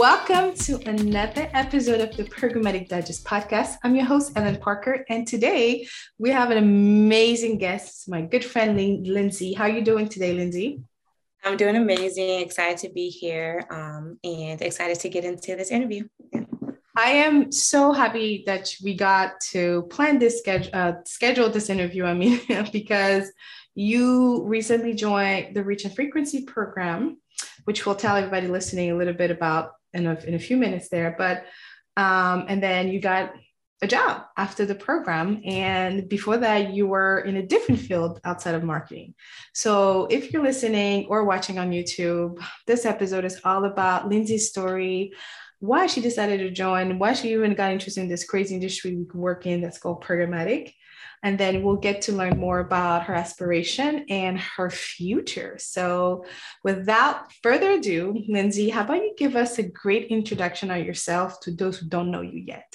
Welcome to another episode of the Programmatic Digest podcast. I'm your host, Ellen Parker, and today we have an amazing guest, my good friend Lindsay. How are you doing today, Lindsay? I'm doing amazing. Excited to be here um, and excited to get into this interview. I am so happy that we got to plan this schedule, uh, schedule this interview. I mean, because you recently joined the Reach and Frequency program, which will tell everybody listening a little bit about in a, in a few minutes there. But, um, and then you got a job after the program. And before that, you were in a different field outside of marketing. So if you're listening or watching on YouTube, this episode is all about Lindsay's story, why she decided to join, why she even got interested in this crazy industry we work in that's called programmatic. And then we'll get to learn more about her aspiration and her future. So, without further ado, Lindsay, how about you give us a great introduction on yourself to those who don't know you yet?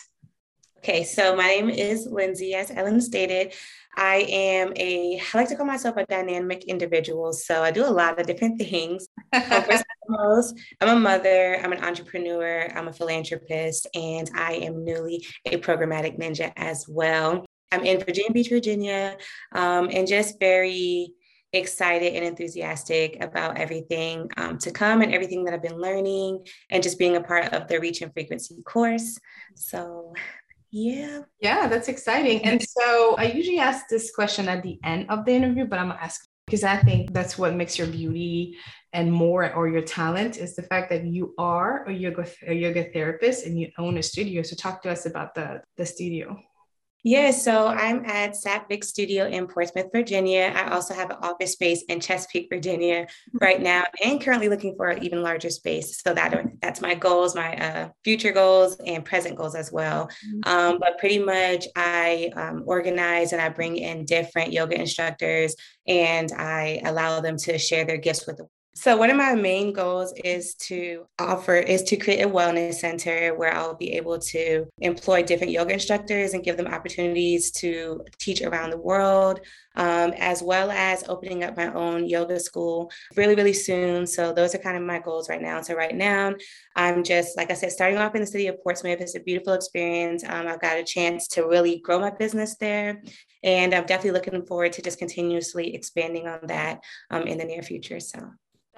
Okay, so my name is Lindsay, as Ellen stated. I am a, I like to call myself a dynamic individual. So I do a lot of different things. I'm a mother, I'm an entrepreneur, I'm a philanthropist, and I am newly a programmatic ninja as well. I'm in Virginia Beach, Virginia, um, and just very excited and enthusiastic about everything um, to come and everything that I've been learning and just being a part of the Reach and Frequency course. So, yeah. Yeah, that's exciting. And so I usually ask this question at the end of the interview, but I'm going to ask because I think that's what makes your beauty and more or your talent is the fact that you are a yoga, a yoga therapist and you own a studio. So talk to us about the, the studio. Yeah, so I'm at Sapvic Studio in Portsmouth, Virginia. I also have an office space in Chesapeake, Virginia right now, and currently looking for an even larger space. So that that's my goals, my uh, future goals, and present goals as well. Mm-hmm. Um, but pretty much, I um, organize and I bring in different yoga instructors, and I allow them to share their gifts with the so one of my main goals is to offer is to create a wellness center where I'll be able to employ different yoga instructors and give them opportunities to teach around the world, um, as well as opening up my own yoga school really, really soon. So those are kind of my goals right now. So right now, I'm just like I said, starting off in the city of Portsmouth. It's a beautiful experience. Um, I've got a chance to really grow my business there, and I'm definitely looking forward to just continuously expanding on that um, in the near future. So.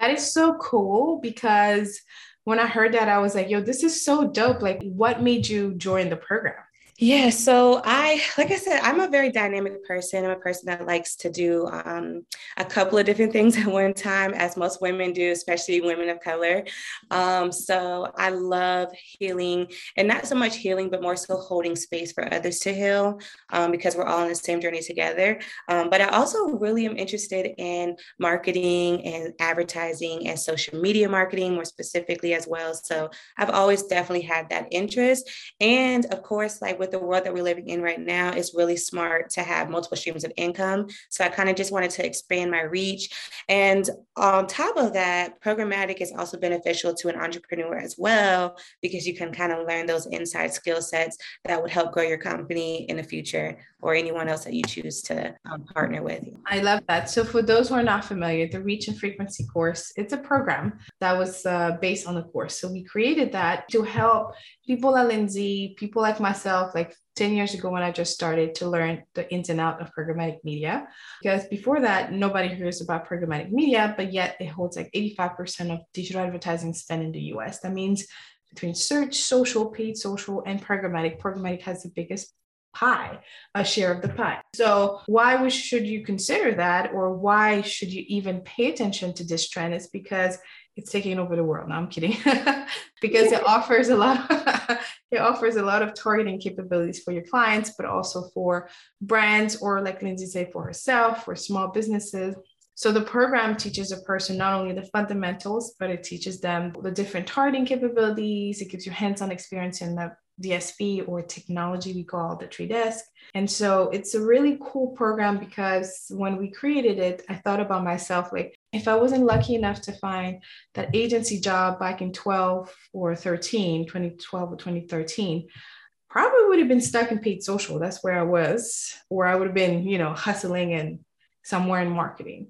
That is so cool because when I heard that, I was like, yo, this is so dope. Like, what made you join the program? Yeah, so I, like I said, I'm a very dynamic person. I'm a person that likes to do um, a couple of different things at one time, as most women do, especially women of color. Um, so I love healing, and not so much healing, but more so holding space for others to heal um, because we're all on the same journey together. Um, but I also really am interested in marketing and advertising and social media marketing more specifically as well. So I've always definitely had that interest. And of course, like with with the world that we're living in right now, it's really smart to have multiple streams of income. So I kind of just wanted to expand my reach. And on top of that, programmatic is also beneficial to an entrepreneur as well, because you can kind of learn those inside skill sets that would help grow your company in the future or anyone else that you choose to um, partner with. I love that. So for those who are not familiar, the Reach and Frequency course, it's a program that was uh, based on the course. So we created that to help people like Lindsay, people like myself, like 10 years ago when I just started to learn the ins and out of programmatic media. Because before that, nobody hears about programmatic media, but yet it holds like 85% of digital advertising spend in the US. That means between search, social, paid social, and programmatic, programmatic has the biggest pie, a share of the pie. So, why should you consider that, or why should you even pay attention to this trend? Is because it's taking over the world. No, I'm kidding. because it offers a lot of, it offers a lot of targeting capabilities for your clients, but also for brands or like Lindsay said, for herself, for small businesses. So the program teaches a person not only the fundamentals, but it teaches them the different targeting capabilities. It gives you hands-on experience in the DSP or technology we call the trade desk. And so it's a really cool program because when we created it, I thought about myself like, if I wasn't lucky enough to find that agency job back in 12 or 13, 2012 or 2013, probably would have been stuck in paid social. That's where I was, or I would have been, you know, hustling and somewhere in marketing.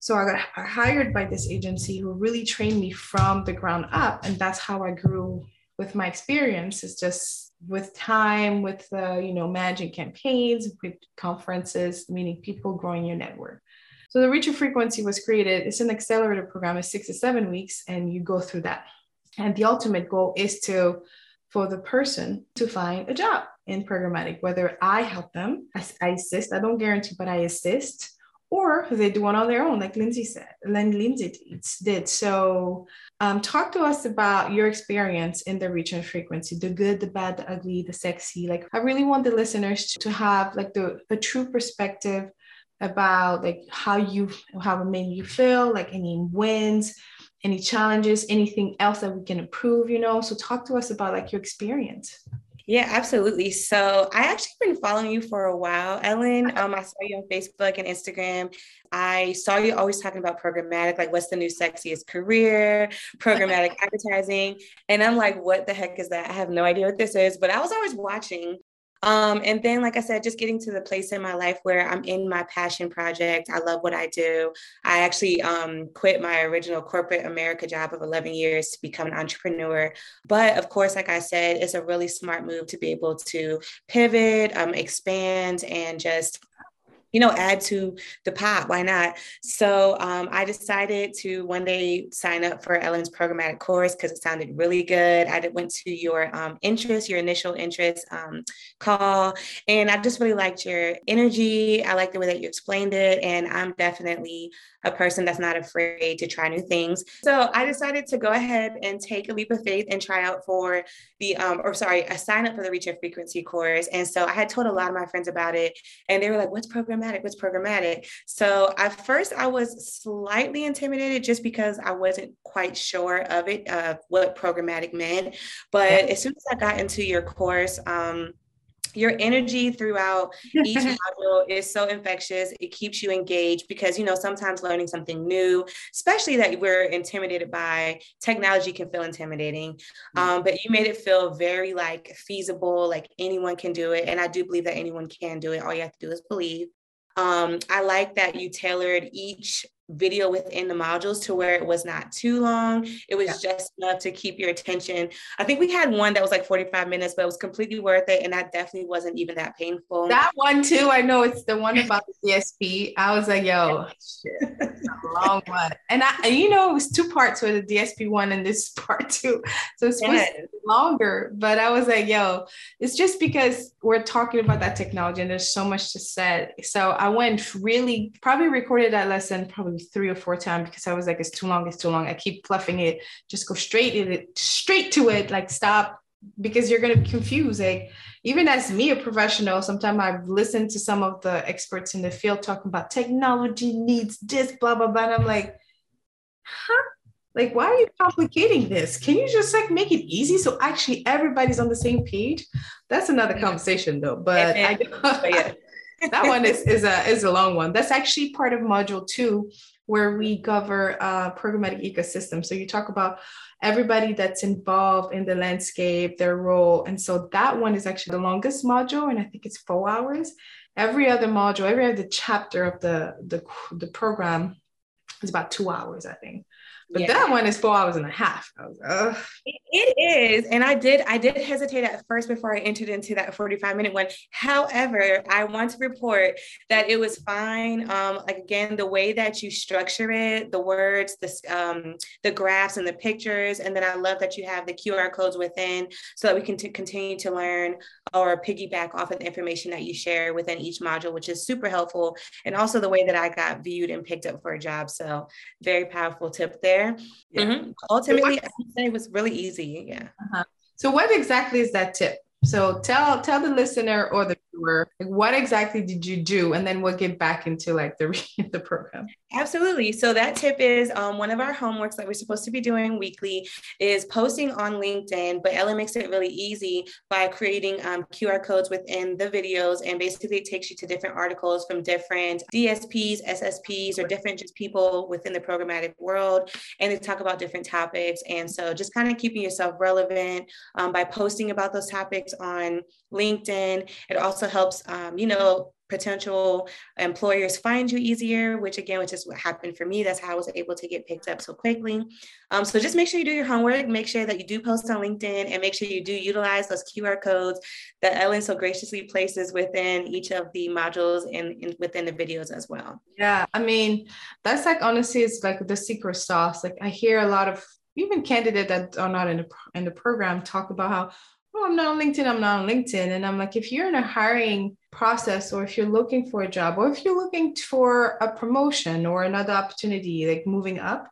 So I got hired by this agency who really trained me from the ground up. And that's how I grew with my experience is just with time, with, uh, you know, managing campaigns, with conferences, meeting people, growing your network. So the Reach and Frequency was created. It's an accelerator program. It's six to seven weeks, and you go through that. And the ultimate goal is to for the person to find a job in programmatic, whether I help them, I, I assist, I don't guarantee, but I assist, or they do it on their own, like Lindsay said, Len Lindsay did. So, um, talk to us about your experience in the reach and frequency, the good, the bad, the ugly, the sexy. Like, I really want the listeners to have like the a true perspective about like how you how it made you feel, like any wins, any challenges, anything else that we can improve. You know, so talk to us about like your experience. Yeah, absolutely. So I actually been following you for a while, Ellen. Um, I saw you on Facebook and Instagram. I saw you always talking about programmatic, like what's the new sexiest career, programmatic advertising. And I'm like, what the heck is that? I have no idea what this is, but I was always watching um, and then, like I said, just getting to the place in my life where I'm in my passion project. I love what I do. I actually um, quit my original corporate America job of 11 years to become an entrepreneur. But of course, like I said, it's a really smart move to be able to pivot, um, expand, and just you know, add to the pot. Why not? So um, I decided to one day sign up for Ellen's programmatic course because it sounded really good. I did, went to your um, interest, your initial interest um, call, and I just really liked your energy. I liked the way that you explained it, and I'm definitely a person that's not afraid to try new things. So I decided to go ahead and take a leap of faith and try out for the, um, or sorry, a sign up for the Reach and Frequency course. And so I had told a lot of my friends about it, and they were like, "What's programmatic? What's programmatic?" So at first, I was slightly intimidated just because I wasn't quite sure of it, of what programmatic meant. But as soon as I got into your course, um, your energy throughout each module is so infectious. It keeps you engaged because, you know, sometimes learning something new, especially that we're intimidated by, technology can feel intimidating. Um, but you made it feel very like feasible, like anyone can do it. And I do believe that anyone can do it. All you have to do is believe. Um, I like that you tailored each video within the modules to where it was not too long. It was yeah. just enough to keep your attention. I think we had one that was like 45 minutes, but it was completely worth it. And that definitely wasn't even that painful. That one too. I know it's the one about the DSP. I was like, yo, shit, a long one. And I, you know, it was two parts with the DSP one and this part two. So it's yes. longer, but I was like, yo, it's just because we're talking about that technology and there's so much to say. So I went really, probably recorded that lesson probably three or four times because I was like, it's too long, it's too long. I keep fluffing it. Just go straight in it, straight to it. Like stop because you're gonna be confused. Like even as me, a professional, sometimes I've listened to some of the experts in the field talking about technology needs this, blah, blah, blah. And I'm like, huh? Like, why are you complicating this? Can you just like make it easy so actually everybody's on the same page? That's another conversation though. But I, yeah. that one is, is a is a long one. That's actually part of module two, where we cover uh, programmatic ecosystem. So you talk about everybody that's involved in the landscape, their role, and so that one is actually the longest module, and I think it's four hours. Every other module, every other chapter of the the the program is about two hours, I think. But yeah. that one is four hours and a half. Was, it is. And I did, I did hesitate at first before I entered into that 45 minute one. However, I want to report that it was fine. Um, like again, the way that you structure it, the words, the, um, the graphs and the pictures. And then I love that you have the QR codes within so that we can t- continue to learn or piggyback off of the information that you share within each module, which is super helpful. And also the way that I got viewed and picked up for a job. So very powerful tip there there. Yeah. Mm-hmm. Ultimately, I would say it was really easy. Yeah. Uh-huh. So, what exactly is that tip? So, tell tell the listener or the viewer like, what exactly did you do, and then we'll get back into like the the program. Absolutely. So that tip is um, one of our homeworks that we're supposed to be doing weekly is posting on LinkedIn, but Ellen makes it really easy by creating um, QR codes within the videos. And basically it takes you to different articles from different DSPs, SSPs, or different just people within the programmatic world. And they talk about different topics. And so just kind of keeping yourself relevant um, by posting about those topics on LinkedIn. It also helps, um, you know, potential employers find you easier, which again, which is what happened for me. That's how I was able to get picked up so quickly. Um, so just make sure you do your homework, make sure that you do post on LinkedIn and make sure you do utilize those QR codes that Ellen so graciously places within each of the modules and, and within the videos as well. Yeah, I mean, that's like honestly, it's like the secret sauce. Like I hear a lot of even candidates that are not in the in the program talk about how oh, I'm not on LinkedIn, I'm not on LinkedIn. And I'm like, if you're in a hiring process or if you're looking for a job or if you're looking for a promotion or another opportunity, like moving up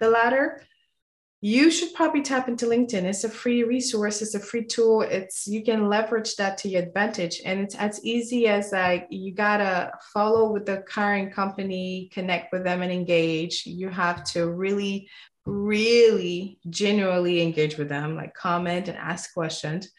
the ladder, you should probably tap into LinkedIn. It's a free resource, it's a free tool. It's you can leverage that to your advantage. And it's as easy as like you gotta follow with the hiring company, connect with them and engage. You have to really really genuinely engage with them, like comment and ask questions.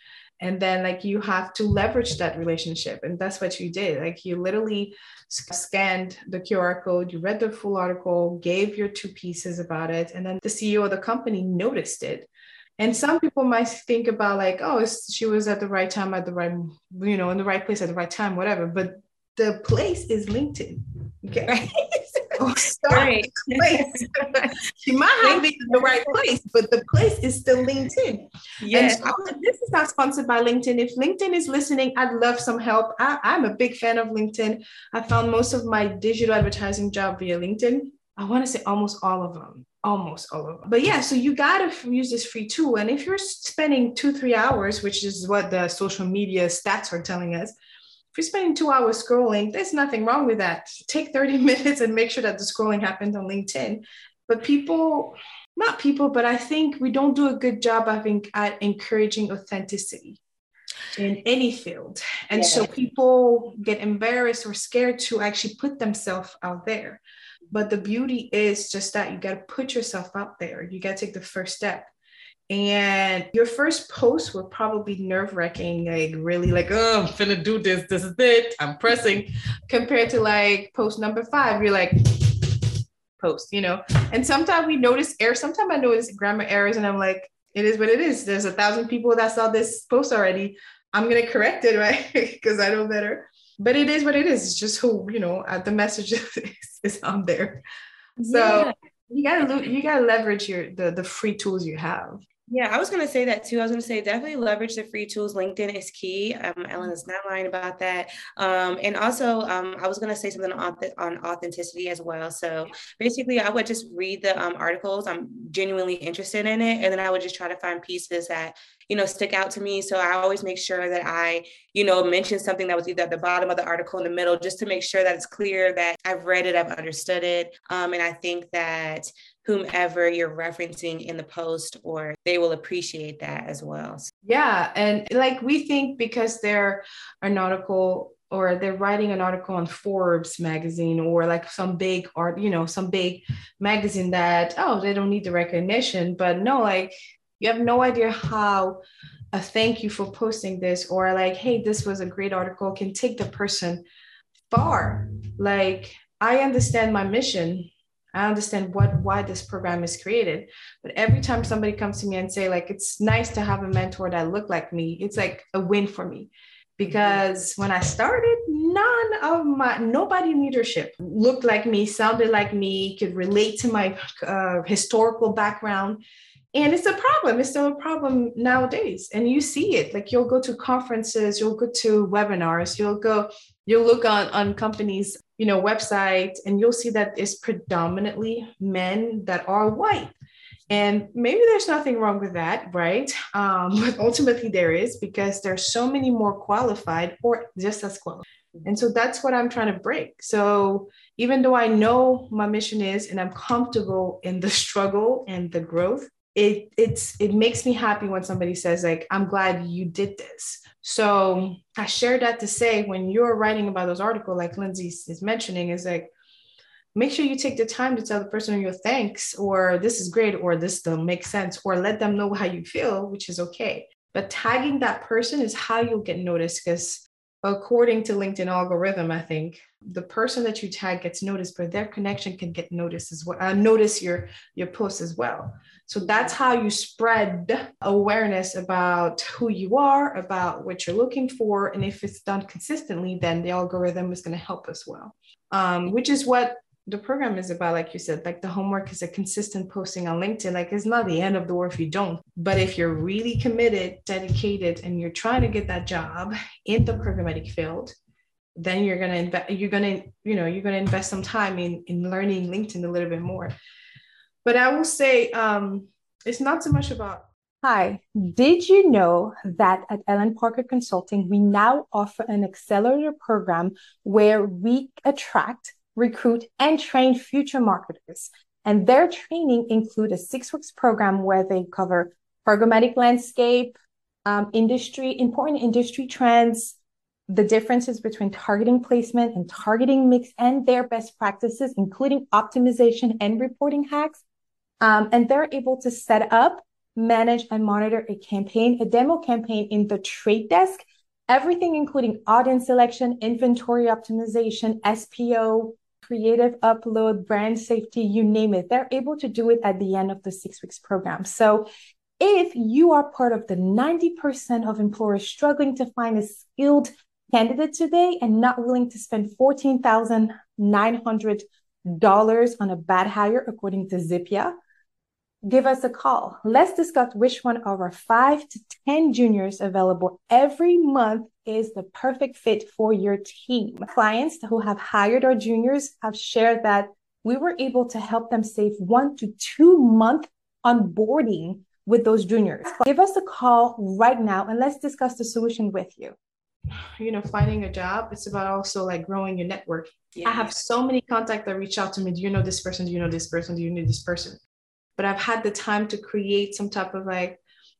And then, like, you have to leverage that relationship. And that's what you did. Like, you literally scanned the QR code, you read the full article, gave your two pieces about it. And then the CEO of the company noticed it. And some people might think about, like, oh, she was at the right time, at the right, you know, in the right place at the right time, whatever. But the place is LinkedIn. Okay. Right. oh, sorry. Place. she might have been in the right place, but the place is still LinkedIn. Yes. So, this is not sponsored by LinkedIn. If LinkedIn is listening, I'd love some help. I, I'm a big fan of LinkedIn. I found most of my digital advertising job via LinkedIn. I want to say almost all of them almost all of them. But yeah, so you got to use this free tool. And if you're spending two, three hours, which is what the social media stats are telling us, if you're spending two hours scrolling, there's nothing wrong with that. Take 30 minutes and make sure that the scrolling happens on LinkedIn. But people, not people, but I think we don't do a good job, I think, at encouraging authenticity in any field. And yeah. so people get embarrassed or scared to actually put themselves out there. But the beauty is just that you got to put yourself out there. You got to take the first step. And your first post will probably nerve wracking, like really like, oh, I'm finna do this. This is it. I'm pressing. Compared to like post number five, you're like, post, you know? And sometimes we notice errors. Sometimes I notice grammar errors and I'm like, it is what it is. There's a thousand people that saw this post already. I'm going to correct it, right? Because I know better. But it is what it is. It's just who, you know, uh, the message is, is on there. So yeah. you gotta you gotta leverage your the the free tools you have. Yeah, I was going to say that too. I was going to say definitely leverage the free tools. LinkedIn is key. Um, Ellen is not lying about that. Um, and also, um, I was going to say something on, on authenticity as well. So basically, I would just read the um, articles. I'm genuinely interested in it, and then I would just try to find pieces that you know stick out to me. So I always make sure that I you know mention something that was either at the bottom of the article in the middle, just to make sure that it's clear that I've read it, I've understood it. Um, and I think that whomever you're referencing in the post or they will appreciate that as well. Yeah. And like we think because they're an article or they're writing an article on Forbes magazine or like some big art, you know, some big magazine that, oh, they don't need the recognition. But no, like you have no idea how a thank you for posting this or like, hey, this was a great article can take the person far. Like I understand my mission I understand what why this program is created. But every time somebody comes to me and say like it's nice to have a mentor that look like me, it's like a win for me. Because when I started, none of my nobody in leadership looked like me, sounded like me, could relate to my uh, historical background. And it's a problem. It's still a problem nowadays. And you see it. Like you'll go to conferences, you'll go to webinars, you'll go, you'll look on, on companies you know, website, and you'll see that it's predominantly men that are white. And maybe there's nothing wrong with that, right? Um, but ultimately there is because there's so many more qualified or just as qualified. And so that's what I'm trying to break. So even though I know my mission is and I'm comfortable in the struggle and the growth, it it's it makes me happy when somebody says like i'm glad you did this. So i share that to say when you're writing about those articles like lindsay is mentioning is like make sure you take the time to tell the person your thanks or this is great or this don't make sense or let them know how you feel which is okay. But tagging that person is how you'll get noticed because according to LinkedIn algorithm, I think the person that you tag gets noticed, but their connection can get noticed as well. Uh, notice your your post as well. So that's how you spread awareness about who you are, about what you're looking for, and if it's done consistently, then the algorithm is going to help as well. Um, which is what the program is about like you said like the homework is a consistent posting on linkedin. Like it's not the end of the world if you don't. But if you're really committed dedicated and you're trying to get that job in the programmatic field then you're going to invest you're going to you know you're going to invest some time in in learning linkedin a little bit more. But i will say um it's not so much about Hi, did you know that at Ellen Parker Consulting, we now offer an accelerator program where we attract recruit, and train future marketers. And their training include a six weeks program where they cover programmatic landscape, um, industry, important industry trends, the differences between targeting placement and targeting mix and their best practices, including optimization and reporting hacks. Um, and they're able to set up, manage, and monitor a campaign, a demo campaign in the trade desk, everything including audience selection, inventory optimization, SPO, creative upload, brand safety, you name it. They're able to do it at the end of the six weeks program. So if you are part of the 90% of employers struggling to find a skilled candidate today and not willing to spend $14,900 on a bad hire, according to Zippia, give us a call. Let's discuss which one of our five to 10 juniors available every month is the perfect fit for your team. Clients who have hired our juniors have shared that we were able to help them save one to two month onboarding with those juniors. Give us a call right now and let's discuss the solution with you. You know, finding a job, it's about also like growing your network. Yeah. I have so many contacts that reach out to me. Do you know this person? Do you know this person? Do you know this person? But I've had the time to create some type of like,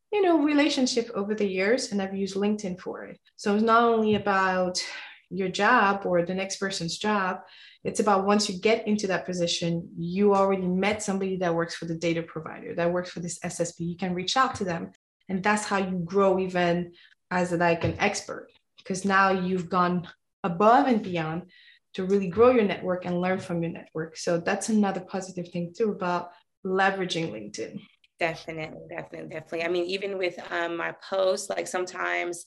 you know, relationship over the years, and I've used LinkedIn for it. So it's not only about your job or the next person's job, it's about once you get into that position, you already met somebody that works for the data provider, that works for this SSP. You can reach out to them. And that's how you grow even as like an expert, because now you've gone above and beyond to really grow your network and learn from your network. So that's another positive thing too about leveraging LinkedIn. Definitely, definitely, definitely. I mean, even with um, my posts, like sometimes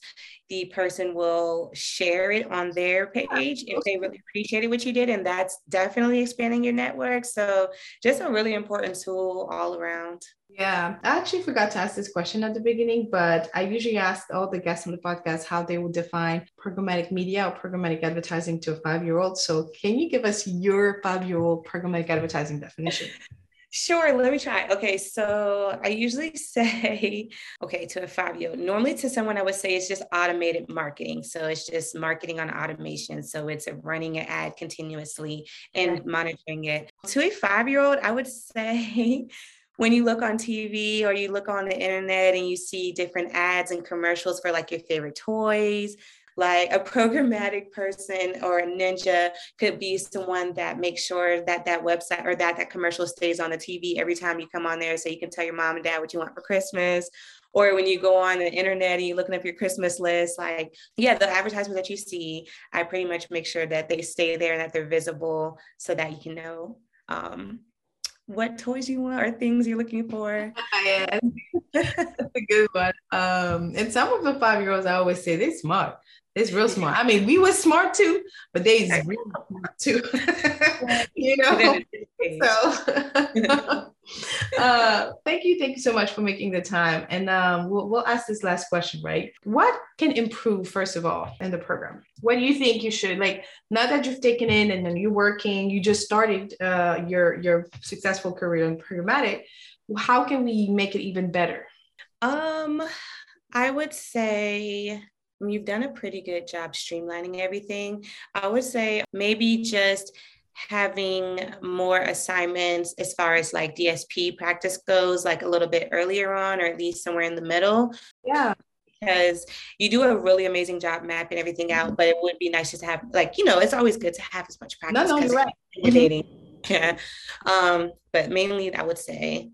the person will share it on their page if they really appreciated what you did. And that's definitely expanding your network. So, just a really important tool all around. Yeah, I actually forgot to ask this question at the beginning, but I usually ask all the guests on the podcast how they would define programmatic media or programmatic advertising to a five year old. So, can you give us your five year old programmatic advertising definition? Sure, let me try. Okay, so I usually say, okay, to a five year old. Normally, to someone, I would say it's just automated marketing. So it's just marketing on automation. So it's running an ad continuously and monitoring it. To a five year old, I would say, when you look on TV or you look on the internet and you see different ads and commercials for like your favorite toys, like a programmatic person or a ninja could be someone that makes sure that that website or that that commercial stays on the TV every time you come on there so you can tell your mom and dad what you want for Christmas or when you go on the internet and you're looking up your Christmas list, like, yeah, the advertisements that you see, I pretty much make sure that they stay there and that they're visible so that you can know um, what toys you want or things you're looking for. yeah, that's a good one. Um, and some of the five year olds, I always say they're smart. It's real smart. I mean, we were smart too, but they real smart too. you know. so, uh, thank you, thank you so much for making the time. And um, we'll we'll ask this last question, right? What can improve first of all in the program? What do you think you should like? Now that you've taken in and then you're working, you just started uh, your your successful career in programmatic. How can we make it even better? Um, I would say you've done a pretty good job streamlining everything. I would say maybe just having more assignments as far as like DSP practice goes, like a little bit earlier on, or at least somewhere in the middle. Yeah. Because you do a really amazing job mapping everything out, mm-hmm. but it would be nice just to have, like, you know, it's always good to have as much practice. No, no, you're right. Mm-hmm. Yeah. Um, but mainly, I would say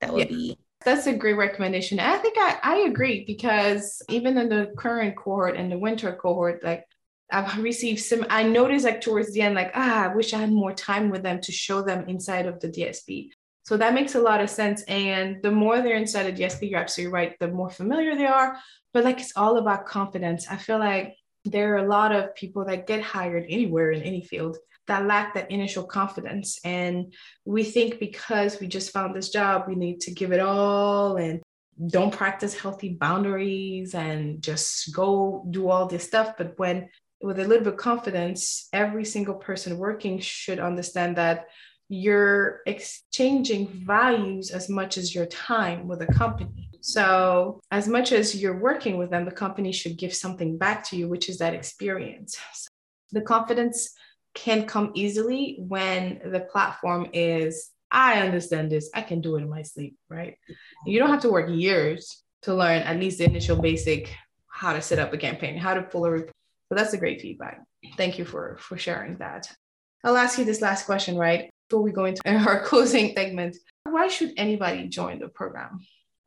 that would yeah. be that's a great recommendation. I think I, I agree because even in the current cohort and the winter cohort, like I've received some, I noticed like towards the end, like, ah, I wish I had more time with them to show them inside of the DSP. So that makes a lot of sense. And the more they're inside of DSP, you're absolutely right, the more familiar they are. But like it's all about confidence. I feel like there are a lot of people that get hired anywhere in any field that lack that initial confidence. And we think because we just found this job, we need to give it all and don't practice healthy boundaries and just go do all this stuff. But when with a little bit of confidence, every single person working should understand that you're exchanging values as much as your time with a company. So, as much as you're working with them, the company should give something back to you, which is that experience. So the confidence can come easily when the platform is, I understand this, I can do it in my sleep, right? You don't have to work years to learn at least the initial basic how to set up a campaign, how to pull a report. So that's a great feedback. Thank you for for sharing that. I'll ask you this last question, right? Before we go into our closing segment, why should anybody join the program?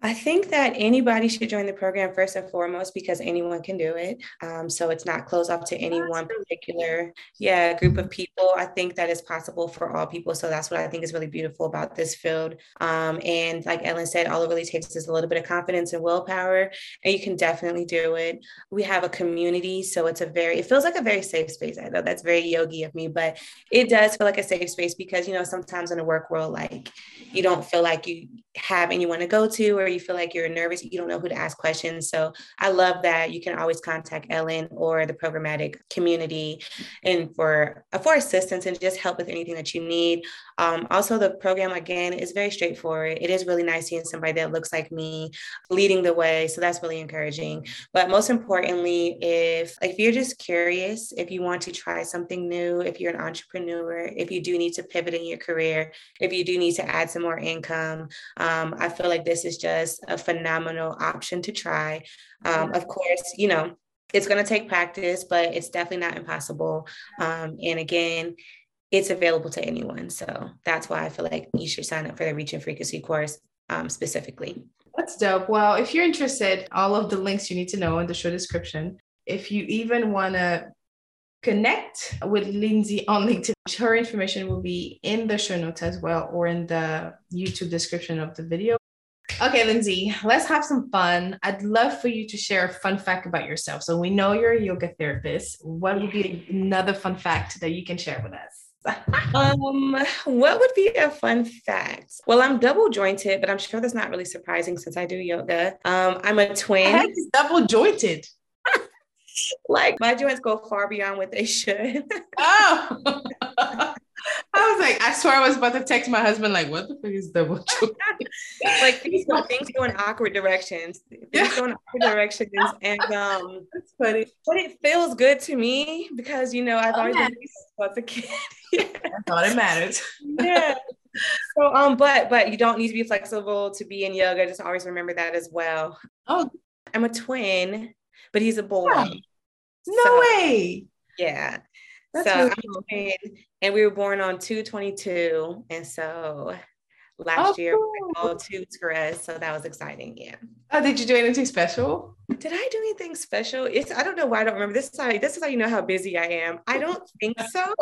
I think that anybody should join the program first and foremost because anyone can do it. Um, so it's not closed off to any one particular, yeah, group of people. I think that is possible for all people. So that's what I think is really beautiful about this field. Um, and like Ellen said, all it really takes is a little bit of confidence and willpower, and you can definitely do it. We have a community, so it's a very, it feels like a very safe space. I know that's very yogi of me, but it does feel like a safe space because you know sometimes in the work world, like you don't feel like you have anyone to go to or you feel like you're nervous, you don't know who to ask questions. So I love that you can always contact Ellen or the programmatic community and for uh, for assistance and just help with anything that you need. Um, also, the program again is very straightforward. It is really nice seeing somebody that looks like me leading the way, so that's really encouraging. But most importantly, if if you're just curious, if you want to try something new, if you're an entrepreneur, if you do need to pivot in your career, if you do need to add some more income, um, I feel like this is just a phenomenal option to try. Um, of course, you know it's going to take practice, but it's definitely not impossible. Um, and again, it's available to anyone. So that's why I feel like you should sign up for the Reach and Frequency course um, specifically. That's dope. Well, if you're interested, all of the links you need to know in the show description. If you even want to connect with Lindsay on LinkedIn, her information will be in the show notes as well or in the YouTube description of the video. Okay, Lindsay, let's have some fun. I'd love for you to share a fun fact about yourself. So we know you're a yoga therapist. What would be another fun fact that you can share with us? um, what would be a fun fact? Well, I'm double jointed, but I'm sure that's not really surprising since I do yoga. Um, I'm a twin. double jointed. like my joints go far beyond what they should. oh. I was like, I swear I was about to text my husband, like, what the fuck is double jointed? like things go, things go in awkward directions. Things yeah. go in awkward directions. And um that's funny. But it feels good to me because you know I've always been as a kid. That's all that matters. yeah. So um, but but you don't need to be flexible to be in yoga. Just always remember that as well. Oh, I'm a twin, but he's a boy. Yeah. No so, way. Yeah. That's so really cool. and we were born on 222. And so oh, last oh, year cool. we all two together. So that was exciting. Yeah. Oh, did you do anything special? Did I do anything special? It's I don't know why I don't remember. This is how this is how you know how busy I am. I don't think so.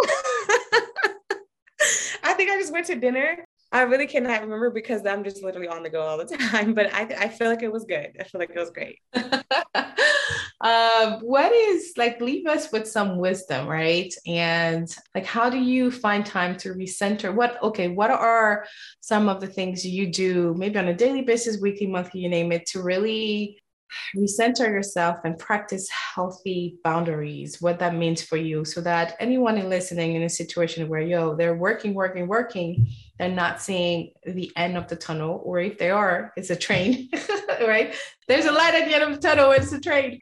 I think I just went to dinner. I really cannot remember because I'm just literally on the go all the time. But I, I feel like it was good. I feel like it was great. um, what is like leave us with some wisdom, right? And like how do you find time to recenter? What okay, what are some of the things you do maybe on a daily basis, weekly, monthly, you name it, to really recenter yourself and practice healthy boundaries, what that means for you, so that anyone listening in a situation where, yo, they're working, working, working, they're not seeing the end of the tunnel, or if they are, it's a train, right? There's a light at the end of the tunnel, it's a train.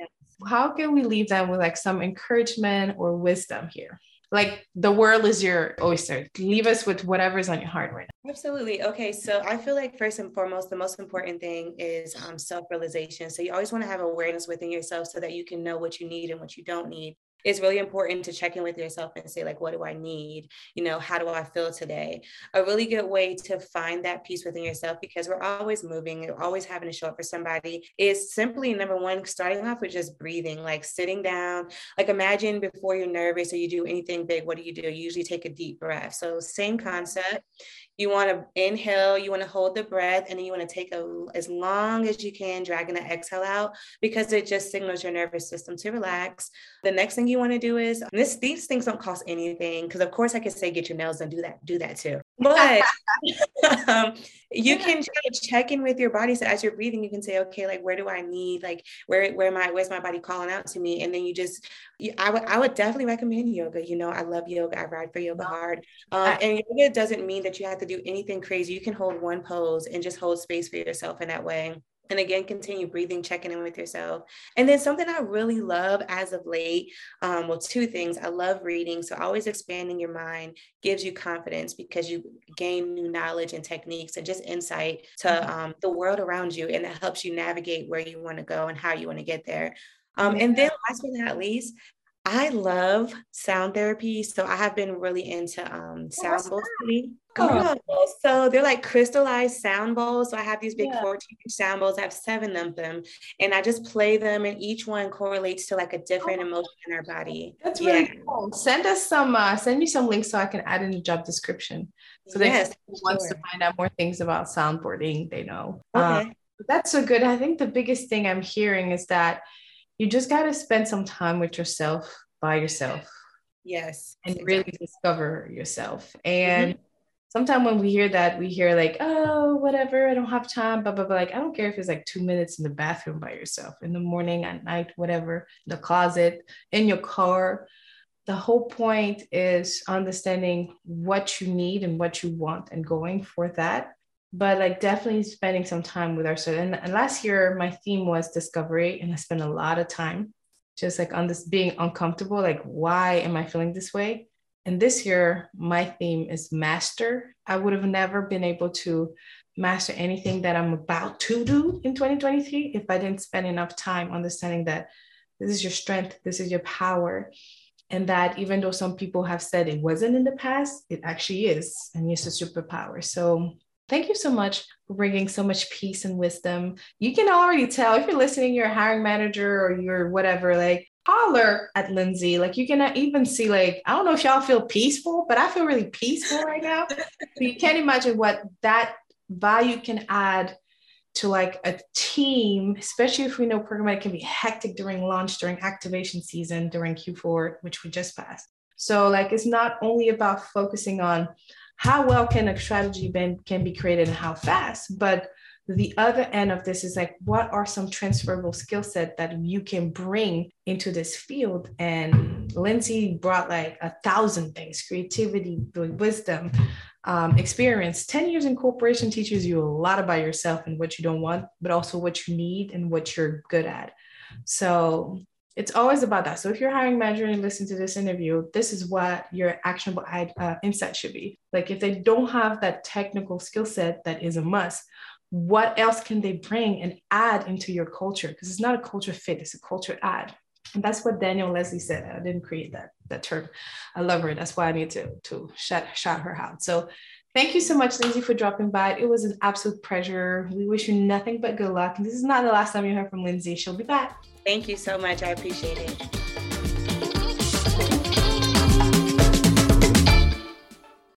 How can we leave them with like some encouragement or wisdom here? like the world is your oyster. Leave us with whatever's on your heart right now. Absolutely. Okay. So I feel like first and foremost, the most important thing is um, self realization. So you always want to have awareness within yourself so that you can know what you need and what you don't need. It's really important to check in with yourself and say, like, what do I need? You know, how do I feel today? A really good way to find that peace within yourself because we're always moving, we're always having to show up for somebody is simply number one, starting off with just breathing, like sitting down. Like imagine before you're nervous or you do anything big, what do you do? You usually take a deep breath. So same concept. You want to inhale, you want to hold the breath, and then you want to take a, as long as you can, dragging the exhale out because it just signals your nervous system to relax. The next thing you want to do is this, these things don't cost anything because, of course, I could say get your nails done, do that, do that too. But um, you can check in with your body. So as you're breathing, you can say, okay, like where do I need, like where where my where's my body calling out to me? And then you just, you, I would I would definitely recommend yoga. You know, I love yoga. I ride for yoga hard. Um, and yoga doesn't mean that you have to do anything crazy. You can hold one pose and just hold space for yourself in that way. And again, continue breathing, checking in with yourself. And then something I really love as of late, um, well, two things. I love reading. So always expanding your mind gives you confidence because you gain new knowledge and techniques and just insight to mm-hmm. um, the world around you. And it helps you navigate where you want to go and how you want to get there. Um, and then last but not least, I love sound therapy. So I have been really into um, oh, sound bowls. Oh. So they're like crystallized sound bowls. So I have these big yeah. 14 inch sound bowls. I have seven of them. And I just play them, and each one correlates to like a different oh. emotion in our body. That's really yeah. cool. Send us some, uh, send me some links so I can add in the job description. So yes, that wants to find out more things about soundboarding, they know. Okay. Um, that's so good. I think the biggest thing I'm hearing is that you just got to spend some time with yourself by yourself. Yes. And exactly. really discover yourself. And mm-hmm. sometimes when we hear that, we hear like, oh, whatever, I don't have time, blah, blah, blah. Like, I don't care if it's like two minutes in the bathroom by yourself, in the morning, at night, whatever, the closet, in your car. The whole point is understanding what you need and what you want and going for that but like definitely spending some time with ourselves. And, and last year, my theme was discovery, and I spent a lot of time just like on this being uncomfortable. Like, why am I feeling this way? And this year, my theme is master. I would have never been able to master anything that I'm about to do in 2023 if I didn't spend enough time understanding that this is your strength, this is your power. And that even though some people have said it wasn't in the past, it actually is. And it's a superpower. So Thank you so much for bringing so much peace and wisdom. You can already tell if you're listening, you're a hiring manager or you're whatever, like holler at Lindsay. Like you can even see, like, I don't know if y'all feel peaceful, but I feel really peaceful right now. so you can't imagine what that value can add to like a team, especially if we know programmatic can be hectic during launch, during activation season, during Q4, which we just passed. So like it's not only about focusing on how well can a strategy been, can be created and how fast? But the other end of this is like what are some transferable skill set that you can bring into this field? And lindsay brought like a thousand things creativity wisdom um, experience. 10 years in corporation teaches you a lot about yourself and what you don't want but also what you need and what you're good at. So it's always about that. So if you're hiring manager and listen to this interview, this is what your actionable uh, insight should be. Like if they don't have that technical skill set that is a must, what else can they bring and add into your culture? Because it's not a culture fit, it's a culture add. And that's what Danielle Leslie said. I didn't create that that term. I love her. That's why I need to to shout, shout her out. So Thank you so much, Lindsay, for dropping by. It was an absolute pleasure. We wish you nothing but good luck. This is not the last time you heard from Lindsay. She'll be back. Thank you so much. I appreciate it.